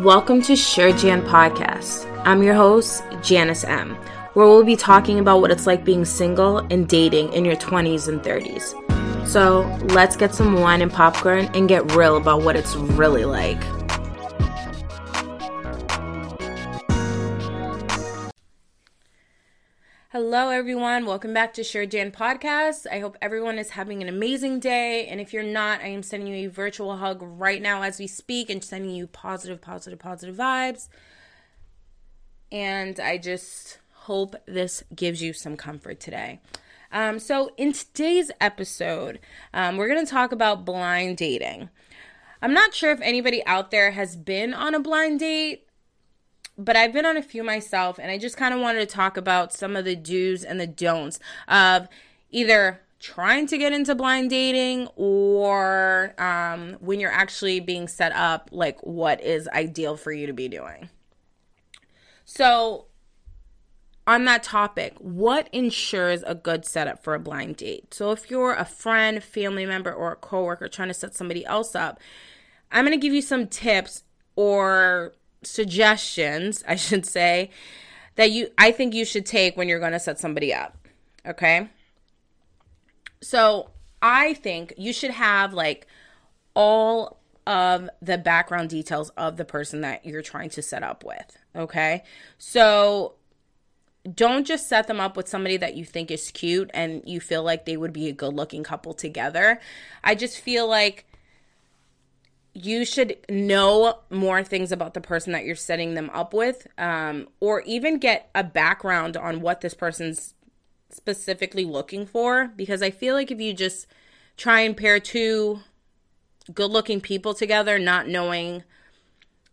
Welcome to Sure Jan Podcast. I'm your host, Janice M., where we'll be talking about what it's like being single and dating in your 20s and 30s. So let's get some wine and popcorn and get real about what it's really like. Hello, everyone. Welcome back to Sure Jan Podcast. I hope everyone is having an amazing day. And if you're not, I am sending you a virtual hug right now as we speak and sending you positive, positive, positive vibes. And I just hope this gives you some comfort today. Um, so, in today's episode, um, we're going to talk about blind dating. I'm not sure if anybody out there has been on a blind date but I've been on a few myself, and I just kind of wanted to talk about some of the do's and the don'ts of either trying to get into blind dating or um, when you're actually being set up, like what is ideal for you to be doing. So, on that topic, what ensures a good setup for a blind date? So, if you're a friend, family member, or a coworker trying to set somebody else up, I'm going to give you some tips or suggestions, I should say, that you I think you should take when you're going to set somebody up. Okay? So, I think you should have like all of the background details of the person that you're trying to set up with. Okay? So, don't just set them up with somebody that you think is cute and you feel like they would be a good looking couple together. I just feel like you should know more things about the person that you're setting them up with, um, or even get a background on what this person's specifically looking for. Because I feel like if you just try and pair two good looking people together, not knowing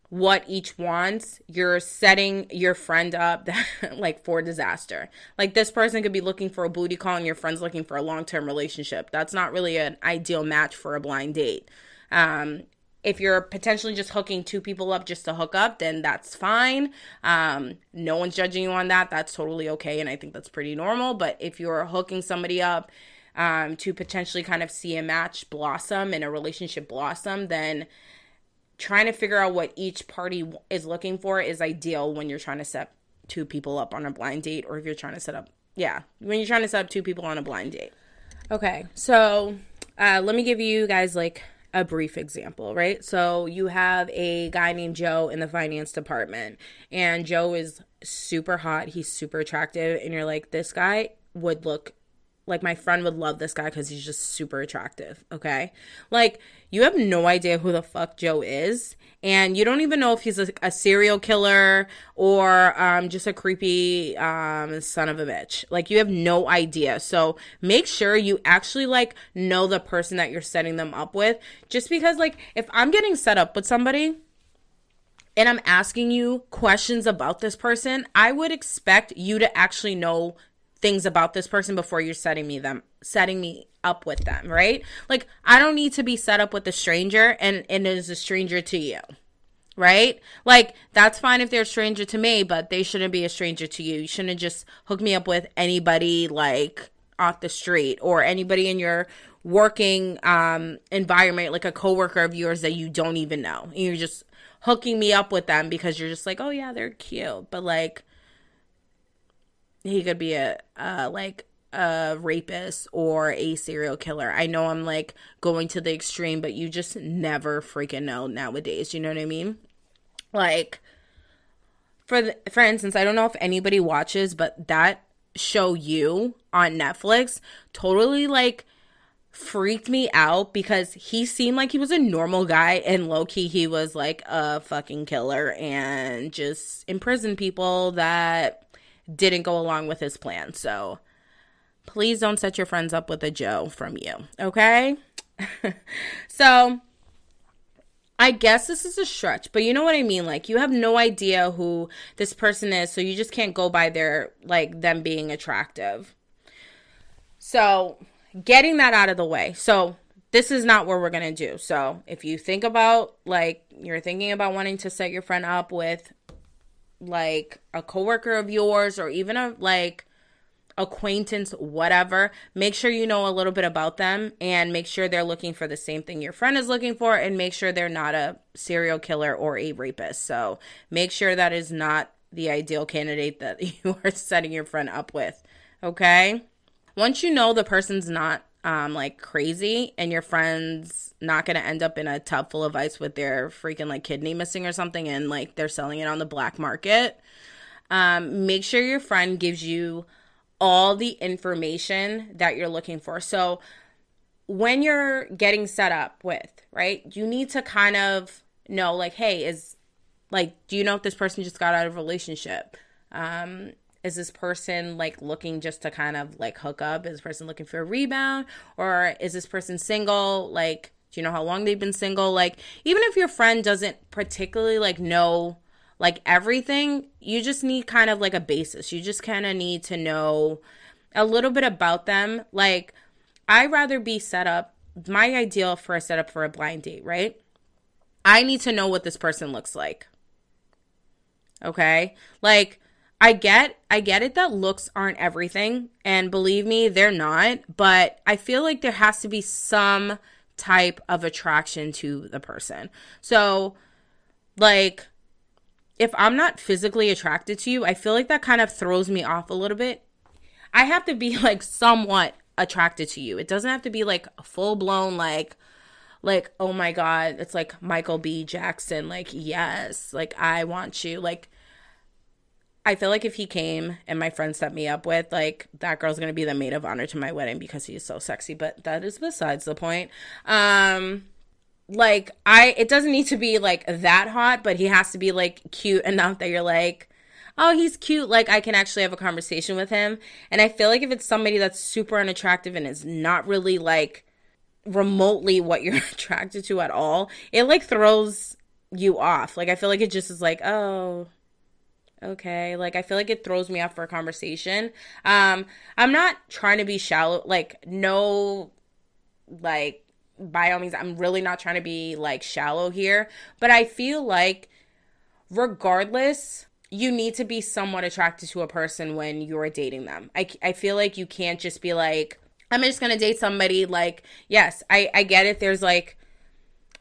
what each wants, you're setting your friend up like for disaster. Like this person could be looking for a booty call and your friend's looking for a long term relationship. That's not really an ideal match for a blind date. Um, if you're potentially just hooking two people up just to hook up, then that's fine. Um, no one's judging you on that. That's totally okay. And I think that's pretty normal. But if you're hooking somebody up um, to potentially kind of see a match blossom and a relationship blossom, then trying to figure out what each party is looking for is ideal when you're trying to set two people up on a blind date or if you're trying to set up, yeah, when you're trying to set up two people on a blind date. Okay, so uh, let me give you guys like a brief example, right? So you have a guy named Joe in the finance department, and Joe is super hot. He's super attractive, and you're like, this guy would look like my friend would love this guy because he's just super attractive. Okay. Like, you have no idea who the fuck Joe is. And you don't even know if he's a, a serial killer or um, just a creepy um, son of a bitch. Like, you have no idea. So make sure you actually like know the person that you're setting them up with. Just because, like, if I'm getting set up with somebody, and I'm asking you questions about this person, I would expect you to actually know things about this person before you're setting me them setting me up with them, right? Like I don't need to be set up with a stranger and and is a stranger to you. Right? Like that's fine if they're a stranger to me, but they shouldn't be a stranger to you. You shouldn't just hook me up with anybody like off the street or anybody in your working um environment like a coworker of yours that you don't even know. And you're just hooking me up with them because you're just like, "Oh yeah, they're cute." But like he could be a uh, like a rapist or a serial killer. I know I'm like going to the extreme, but you just never freaking know nowadays. You know what I mean? Like for the, for instance, I don't know if anybody watches, but that show you on Netflix totally like freaked me out because he seemed like he was a normal guy and low key he was like a fucking killer and just imprisoned people that didn't go along with his plan. So please don't set your friends up with a Joe from you, okay? so I guess this is a stretch, but you know what I mean? Like you have no idea who this person is, so you just can't go by their like them being attractive. So, getting that out of the way. So, this is not what we're going to do. So, if you think about like you're thinking about wanting to set your friend up with like a coworker of yours or even a like acquaintance, whatever, make sure you know a little bit about them and make sure they're looking for the same thing your friend is looking for and make sure they're not a serial killer or a rapist. So make sure that is not the ideal candidate that you are setting your friend up with. Okay? Once you know the person's not um like crazy and your friend's not going to end up in a tub full of ice with their freaking like kidney missing or something and like they're selling it on the black market. Um make sure your friend gives you all the information that you're looking for. So when you're getting set up with right you need to kind of know like hey is like do you know if this person just got out of relationship? Um is this person like looking just to kind of like hook up? Is this person looking for a rebound? Or is this person single? Like do you know how long they've been single? Like even if your friend doesn't particularly like know like everything you just need kind of like a basis. You just kind of need to know a little bit about them. Like i rather be set up my ideal for a setup for a blind date right? I need to know what this person looks like. Okay? Like I get I get it that looks aren't everything and believe me they're not but I feel like there has to be some type of attraction to the person. So like if I'm not physically attracted to you, I feel like that kind of throws me off a little bit. I have to be like somewhat attracted to you. It doesn't have to be like full blown like like oh my god, it's like Michael B Jackson like yes, like I want you. Like I feel like if he came and my friend set me up with, like, that girl's gonna be the maid of honor to my wedding because he's so sexy, but that is besides the point. Um, like, I, it doesn't need to be like that hot, but he has to be like cute enough that you're like, oh, he's cute. Like, I can actually have a conversation with him. And I feel like if it's somebody that's super unattractive and is not really like remotely what you're attracted to at all, it like throws you off. Like, I feel like it just is like, oh, okay? Like i feel like it throws me off for a conversation. Um i'm not trying to be shallow like no like by all means i'm really not trying to be like shallow here but i feel like regardless you need to be somewhat attracted to a person when you're dating them. I, I feel like you can't just be like i'm just gonna date somebody like yes i i get it. There's like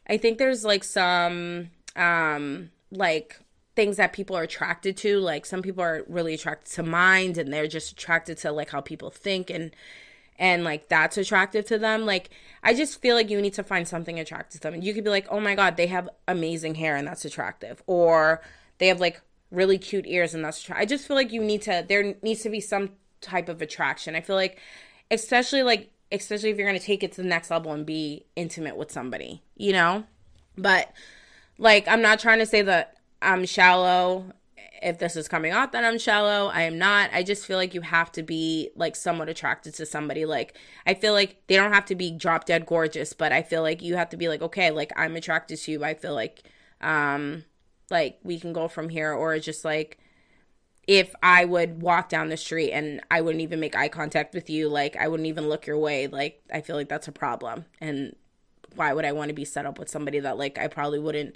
i think there's like some um like things that people are attracted to like some people are really attracted to mind and they're just attracted to like how people think and and like that's attractive to them. Like i just feel like you need to find something attractive to them. You could be like oh my god they have amazing hair and that's attractive. Or they have like really cute ears and that's attractive i just feel like you need to there needs to be some type of attraction. I feel like especially like especially if you're going to take it to the next level and be intimate with somebody you know? But like i'm not trying to say that I'm shallow. If this is coming off that I'm shallow, I am not. I just feel like you have to be like somewhat attracted to somebody. Like I feel like they don't have to be drop dead gorgeous, but I feel like you have to be like, okay, like I'm attracted to you. I feel like um like we can go from here or just like if I would walk down the street and I wouldn't even make eye contact with you, like I wouldn't even look your way, like I feel like that's a problem. And why would I want to be set up with somebody that like I probably wouldn't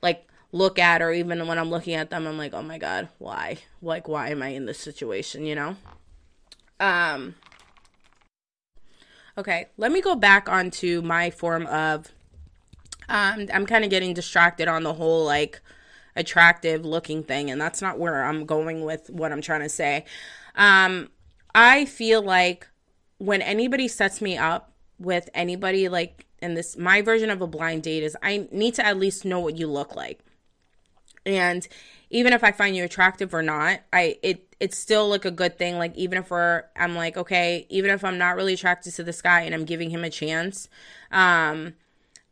like look at or even when I'm looking at them I'm like, "Oh my god, why? Like why am I in this situation, you know?" Um Okay, let me go back onto my form of um I'm kind of getting distracted on the whole like attractive looking thing and that's not where I'm going with what I'm trying to say. Um I feel like when anybody sets me up with anybody like in this my version of a blind date is I need to at least know what you look like and even if i find you attractive or not i it it's still like a good thing. Like even if we're i'm like okay even if i'm not really attracted to this guy and i'm giving him a chance um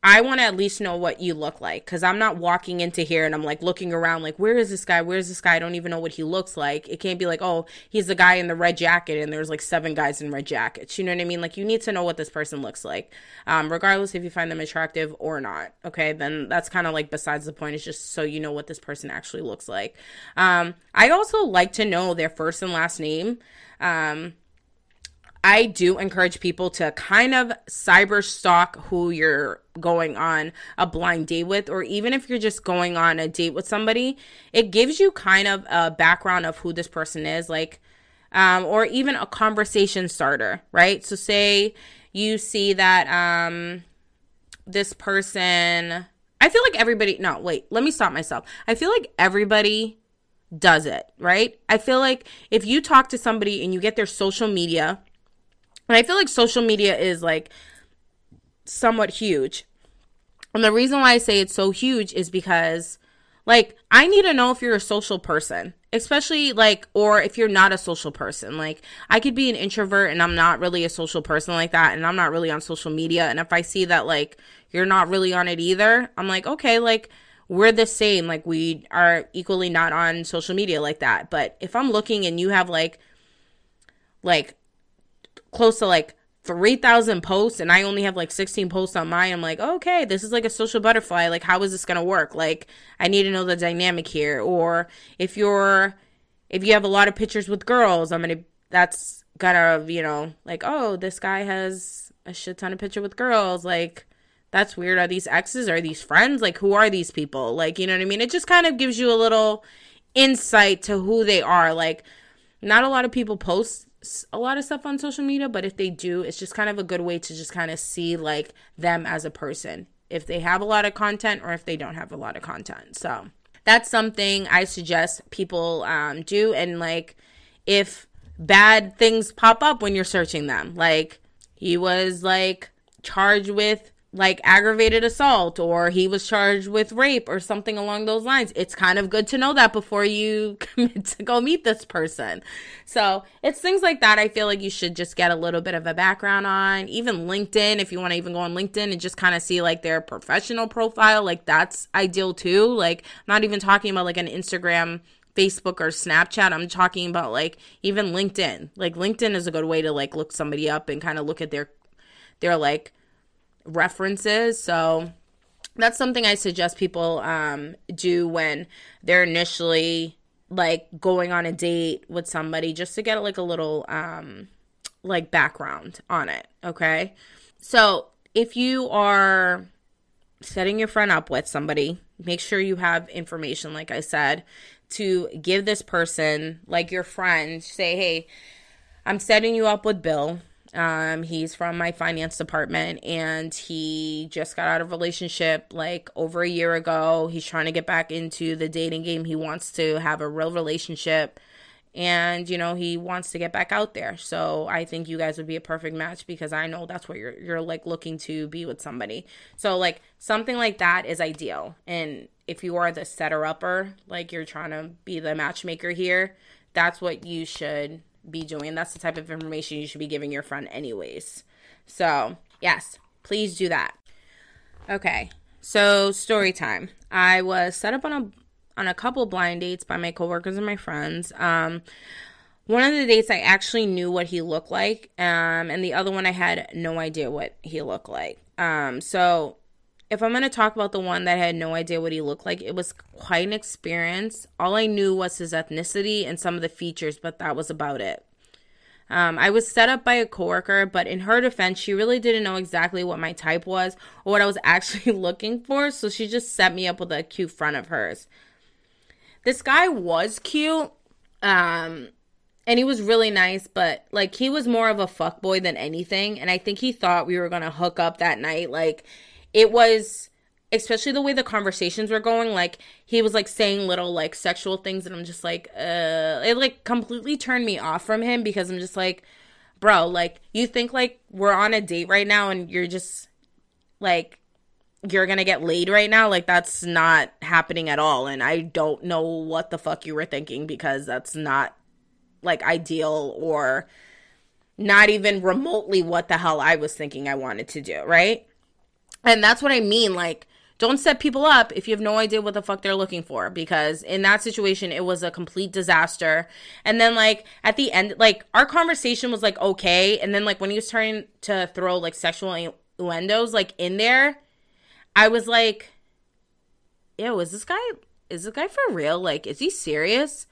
I want to at least know what you look like because I'm not walking into here and I'm like looking around, like, where is this guy? Where's this guy? I don't even know what he looks like. It can't be like, oh, he's the guy in the red jacket and there's like seven guys in red jackets. You know what I mean? Like, you need to know what this person looks like, um, regardless if you find them attractive or not. Okay, then that's kind of like besides the point. It's just so you know what this person actually looks like. Um, I also like to know their first and last name. Um, I do encourage people to kind of cyber stalk who you're going on a blind date with, or even if you're just going on a date with somebody, it gives you kind of a background of who this person is. Like, um, or even a conversation starter, right? So, say you see that um, this person, I feel like everybody, no, wait, let me stop myself. I feel like everybody does it, right? I feel like if you talk to somebody and you get their social media, and I feel like social media is like somewhat huge. And the reason why I say it's so huge is because like I need to know if you're a social person, especially like or if you're not a social person. Like I could be an introvert and I'm not really a social person like that and I'm not really on social media and if I see that like you're not really on it either, I'm like, okay, like we're the same. Like we are equally not on social media like that. But if I'm looking and you have like like close to like 3,000 posts and I only have like 16 posts on mine, I'm like, okay, this is like a social butterfly. Like, how is this going to work? Like, I need to know the dynamic here. Or if you're, if you have a lot of pictures with girls, I'm going to, that's gonna, you know, like, oh, this guy has a shit ton of picture with girls. Like, that's weird. Are these exes? Are these friends? Like, who are these people? Like, you know what I mean? It just kind of gives you a little insight to who they are. Like, not a lot of people post a lot of stuff on social media, but if they do, it's just kind of a good way to just kind of see like them as a person. If they have a lot of content or if they don't have a lot of content. So, that's something I suggest people um, do. And like, if bad things pop up when you're searching them, like he was like charged with like aggravated assault or he was charged with rape or something along those lines. It's kind of good to know that before you commit to go meet this person. So it's things like that I feel like you should just get a little bit of a background on. Even LinkedIn, if you want to even go on LinkedIn and just kind of see like their professional profile, like that's ideal too. Like, not even talking about like an Instagram Facebook or Snapchat. I'm talking about like even LinkedIn. Like LinkedIn is a good way to like look somebody up and kind of look at their their like references. So that's something I suggest people um, do when they're initially like going on a date with somebody just to get like a little um, like background on it. Okay. So if you are setting your friend up with somebody, make sure you have information, like I said, to give this person, like your friend, say, hey, I'm setting you up with Bill. Um, he's from my finance department and he just got out of relationship like over a year ago. He's trying to get back into the dating game. He wants to have a real relationship and you know he wants to get back out there so i think you guys would be a perfect match because i know that's what you're you're like looking to be with somebody so like something like that is ideal and if you are the setter upper like you're trying to be the matchmaker here that's what you should be doing. That's the type of information you should be giving your friend, anyways. So, yes, please do that. Okay, so story time. I was set up on a on a couple blind dates by my coworkers and my friends. Um, one of the dates I actually knew what he looked like, um, and the other one I had no idea what he looked like. Um, so if I'm going to talk about the one that I had no idea what he looked like, it was quite an experience. All I knew was his ethnicity and some of the features, but that was about it. Um, I was set up by a coworker, but in her defense, she really didn't know exactly what my type was or what I was actually looking for, so she just set me up with a cute friend of hers. This guy was cute, um, and he was really nice, but like he was more of a fuck boy than anything, and I think he thought we were gonna hook up that night. Like it was especially the way the conversations were going like he was like saying little like sexual things and i'm just like uh it like completely turned me off from him because i'm just like bro like you think like we're on a date right now and you're just like you're gonna get laid right now? Like that's not happening at all and i don't know what the fuck you were thinking because that's not like ideal or not even remotely what the hell i was thinking i wanted to do right and that's what I mean. Like, don't set people up if you have no idea what the fuck they're looking for because in that situation it was a complete disaster. And then like at the end like our conversation was like okay. And then like when he was trying to throw like sexual innuendos like in there i was like yo is this guy is this guy for real? Like is he serious?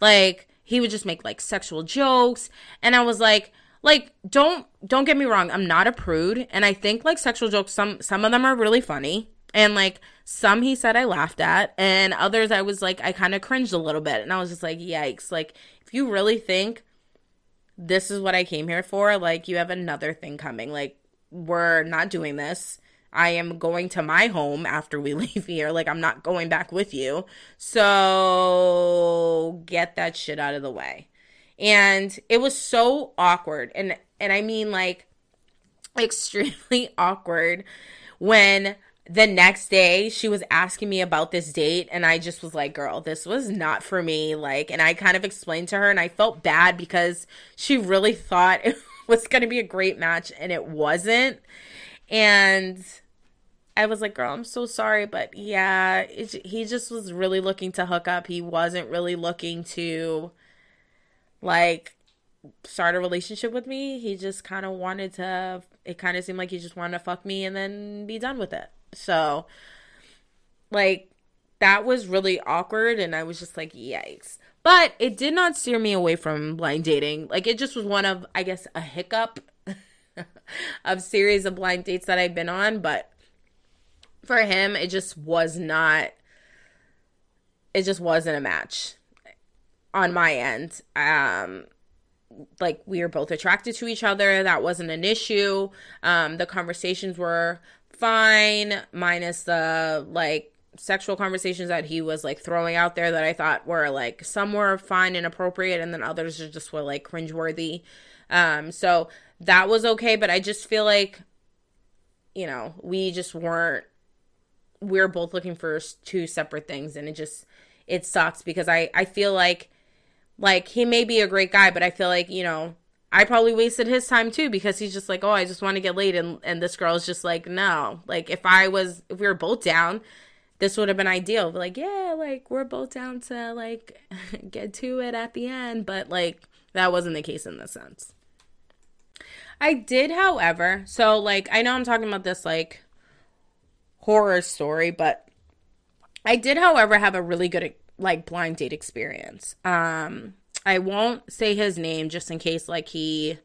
Like he would just make like sexual jokes. And i was like like don't don't get me wrong i'm not a prude and i think like sexual jokes some some of them are really funny and like some he said i laughed at and others i was like i kind of cringed a little bit and i was just like yikes like if you really think this is what I came here for. Like, you have another thing coming. Like, we're not doing this. I am going to my home after we leave here. Like, I'm not going back with you. So, get that shit out of the way. And it was so awkward. And, and I mean, like, extremely awkward when the next day she was asking me about this date and I just was like, girl, this was not for me. Like, and I kind of explained to her and I felt bad because she really thought it was going to be a great match and it wasn't. And I was like, girl, I'm so sorry. But yeah, it, he just was really looking to hook up. He wasn't really looking to, like, start a relationship with me. He just kind of wanted to, it kind of seemed like he just wanted to fuck me and then be done with it. So, like, that was really awkward. And I was just like, yikes. But it did not steer me away from blind dating. Like, it just was one of, I guess, a hiccup of series of blind dates that I've been on. But for him, it just was not, it just wasn't a match on my end. Um, like we were both attracted to each other. That wasn't an issue. Um, the conversations were fine, minus the like sexual conversations that he was like throwing out there that I thought were like some were fine and appropriate, and then others just were like cringeworthy. Um, so that was okay, but I just feel like, you know, we just weren't. We we're both looking for two separate things, and it just it sucks because I I feel like like he may be a great guy, but I feel like you know I probably wasted his time too because he's just like, oh, I just want to get laid, and and this girl's just like, no, like if I was, if we were both down, this would have been ideal. Like, yeah, like we're both down to like get to it at the end, but like that wasn't the case in this sense. I did, however, so like I know I'm talking about this like horror story, but I did, however, have a really good like blind date experience. Um I won't say his name just in case like he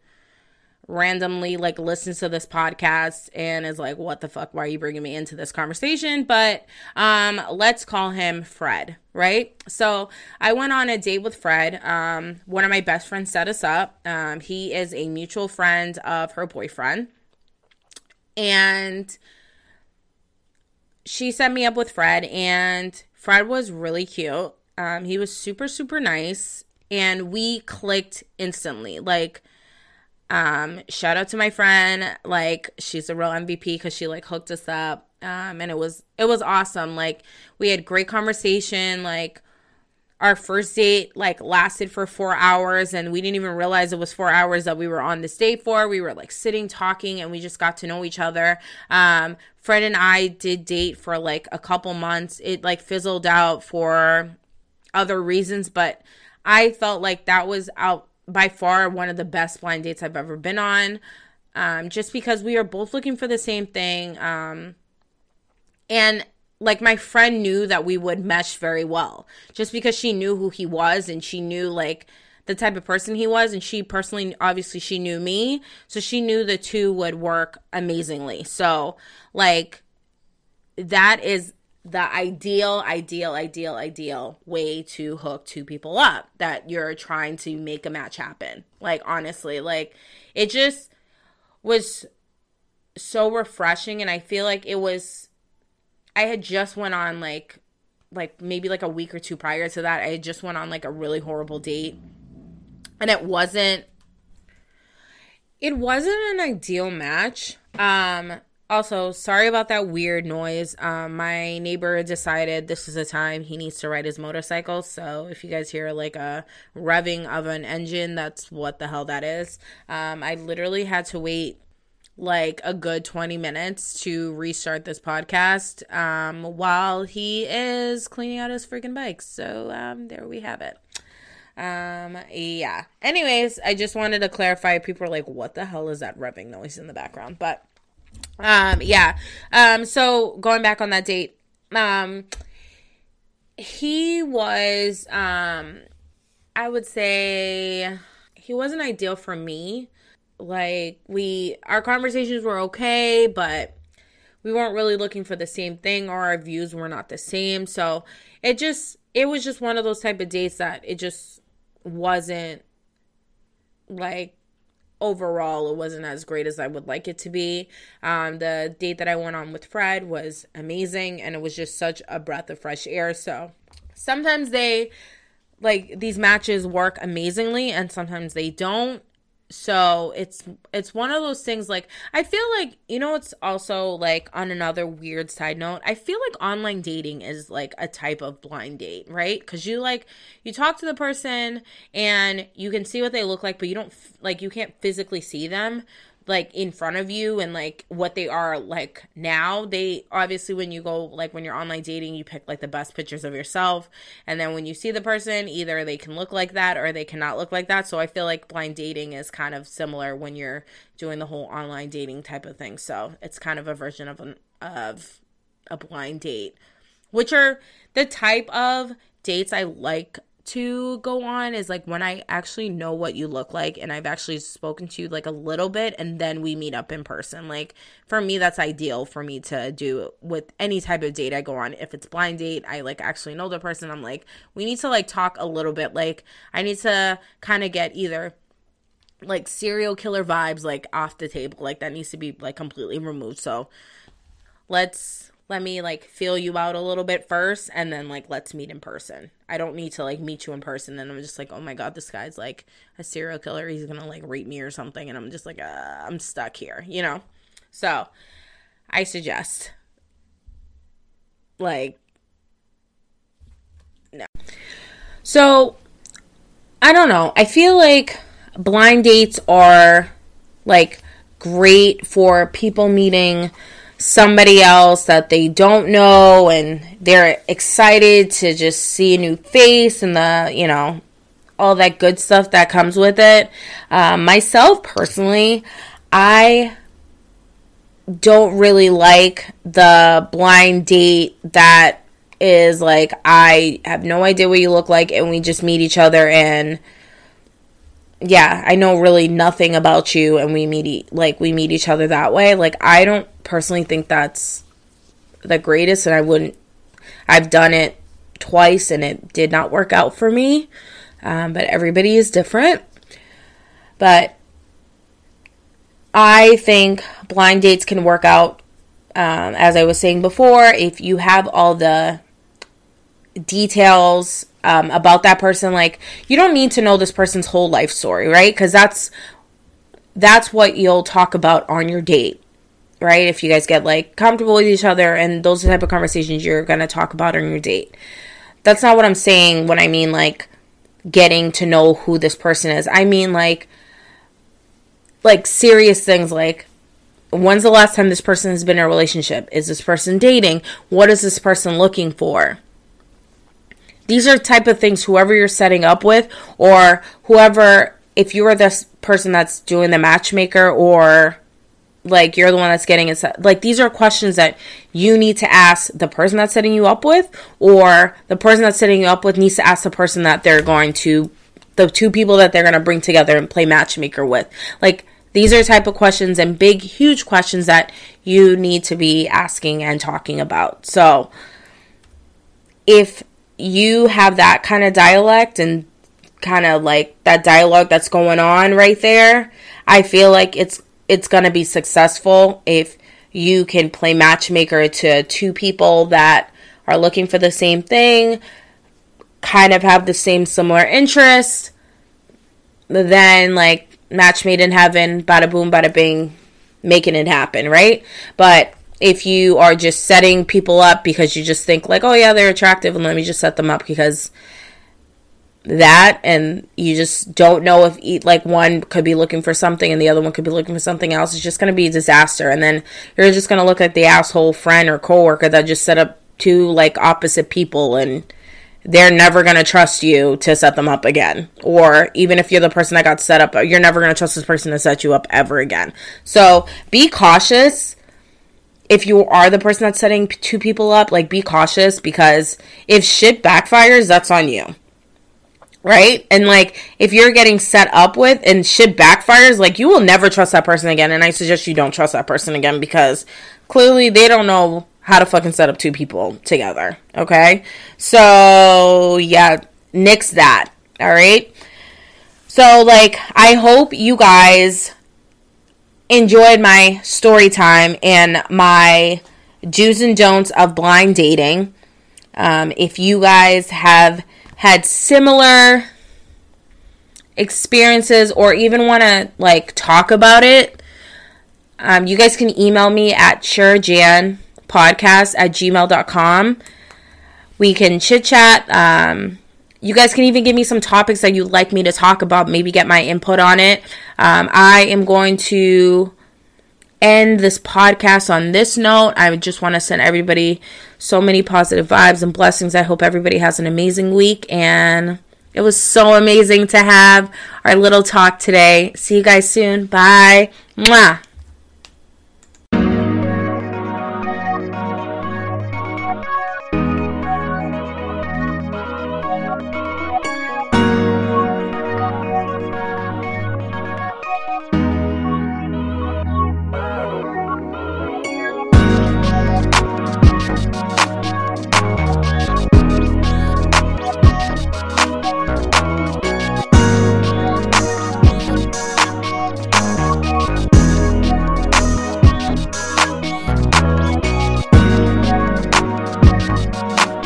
randomly like listens to this podcast and is like what the fuck? Why are you bringing me into this conversation? But um let's call him fred right? So i went on a date with fred. Um one of my best friends set us up. Um he is a mutual friend of her boyfriend. And she set me up with fred and fred was really cute um he was super super nice and we clicked instantly. Like, um, shout out to my friend. Like, she's a real MVP because she like hooked us up. Um, and it was it was awesome. Like, we had great conversation. Like, our first date like lasted for four hours and we didn't even realize it was four hours that we were on this date for we were like sitting talking and we just got to know each other um fred and i did date for like a couple months it like fizzled out for other reasons but I felt like that was out by far one of the best blind dates I've ever been on. Um, just because we are both looking for the same thing. Um, and like my friend knew that we would mesh very well just because she knew who he was and she knew like the type of person he was and she personally obviously she knew me so she knew the two would work amazingly so like that is the ideal, ideal, ideal, ideal way to hook two people up that you're trying to make a match happen. Like, honestly, like it just was so refreshing. And I feel like it was, I had just went on like, like maybe like a week or two prior to that. I just went on like a really horrible date. And it wasn't, it wasn't an ideal match. Um, also, sorry about that weird noise. Um, my neighbor decided this is the time he needs to ride his motorcycle. So if you guys hear like a revving of an engine, that's what the hell that is. Um, I literally had to wait like a good 20 minutes to restart this podcast um, while he is cleaning out his freaking bike. So um, there we have it. Um, yeah. Anyways, I just wanted to clarify. People are like, what the hell is that revving noise in the background? But um, yeah. Um, so going back on that date, um, he was, um, I would say he wasn't ideal for me. Like we, our conversations were okay, but we weren't really looking for the same thing or our views were not the same. So it just, it was just one of those type of dates that it just wasn't like overall it wasn't as great as I would like it to be. Um, the date that I went on with Fred was amazing and it was just such a breath of fresh air. So sometimes they like these matches work amazingly and sometimes they don't so it's it's one of those things like i feel like you know it's also like on another weird side note i feel like online dating is like a type of blind date right? Because you like you talk to the person and you can see what they look like but you don't like you can't physically see them like in front of you and like what they are like now they obviously when you go like when you're online dating you pick like the best pictures of yourself. And then when you see the person either they can look like that or they cannot look like that. So i feel like blind dating is kind of similar when you're doing the whole online dating type of thing. So it's kind of a version of an of a blind date which are the type of dates i like to go on is like when I actually know what you look like and I've actually spoken to you like a little bit and then we meet up in person. Like for me that's ideal for me to do with any type of date I go on. If it's blind date, I like actually know the person. I'm like we need to like talk a little bit. Like I need to kind of get either like serial killer vibes like off the table. Like that needs to be like completely removed. So let's let me like feel you out a little bit first and then like let's meet in person. I don't need to like meet you in person and I'm just like, "Oh my god, this guy's like a serial killer. He's going to like rape me or something." And I'm just like, uh, I'm stuck here, you know? So, I suggest like no. So, I don't know. I feel like blind dates are like great for people meeting somebody else that they don't know and they're excited to just see a new face and the, you know, all that good stuff that comes with it. Uh, myself personally, I don't really like the blind date that is like I have no idea what you look like and we just meet each other and yeah, I know really nothing about you and we meet e- like we meet each other that way. Like I don't personally think that's the greatest and I wouldn't I've done it twice and it did not work out for me. Um, but everybody is different. But I think blind dates can work out um, as I was saying before if you have all the details um, about that person like you don't need to know this person's whole life story right? Because that's that's what you'll talk about on your date right? If you guys get like comfortable with each other and those type of conversations you're going to talk about on your date. That's not what i'm saying when i mean like getting to know who this person is. I mean like like serious things like when's the last time this person has been in a relationship? Is this person dating? What is this person looking for these are type of things whoever you're setting up with or whoever if you are this person that's doing the matchmaker or like you're the one that's getting it set, like these are questions that you need to ask the person that's setting you up with or the person that's setting you up with needs to ask the person that they're going to the two people that they're going to bring together and play matchmaker with. Like these are type of questions and big huge questions that you need to be asking and talking about. So if you have that kind of dialect and kind of like that dialogue that's going on right there, I feel like it's it's going to be successful if you can play matchmaker to two people that are looking for the same thing, kind of have the same similar interests. Then like match made in heaven, bada boom, bada bing, making it happen, right? But if you are just setting people up because you just think like, oh yeah, they're attractive and let me just set them up because that and you just don't know if like one could be looking for something and the other one could be looking for something else. It's just going to be a disaster. And then you're just going to look like the asshole friend or coworker that just set up two like opposite people and they're never going to trust you to set them up again. Or even if you're the person that got set up you're never going to trust this person to set you up ever again. So be cautious if you are the person that's setting two people up, like be cautious because if shit backfires, that's on you. Right? And like if you're getting set up with and shit backfires, like you will never trust that person again. And I suggest you don't trust that person again because clearly they don't know how to fucking set up two people together. Okay? So yeah, nix that. All right? So, like, I hope you guys enjoyed my story time and my do's and don'ts of blind dating. Um, if you guys have had similar experiences or even want to like talk about it, um, you guys can email me at surejanpodcast at gmail.com. We can chit chat. Um, you guys can even give me some topics that you'd like me to talk about, maybe get my input on it. Um, I am going to end this podcast on this note. I just want to send everybody so many positive vibes and blessings. I hope everybody has an amazing week and it was so amazing to have our little talk today. See you guys soon. Bye. Mwah.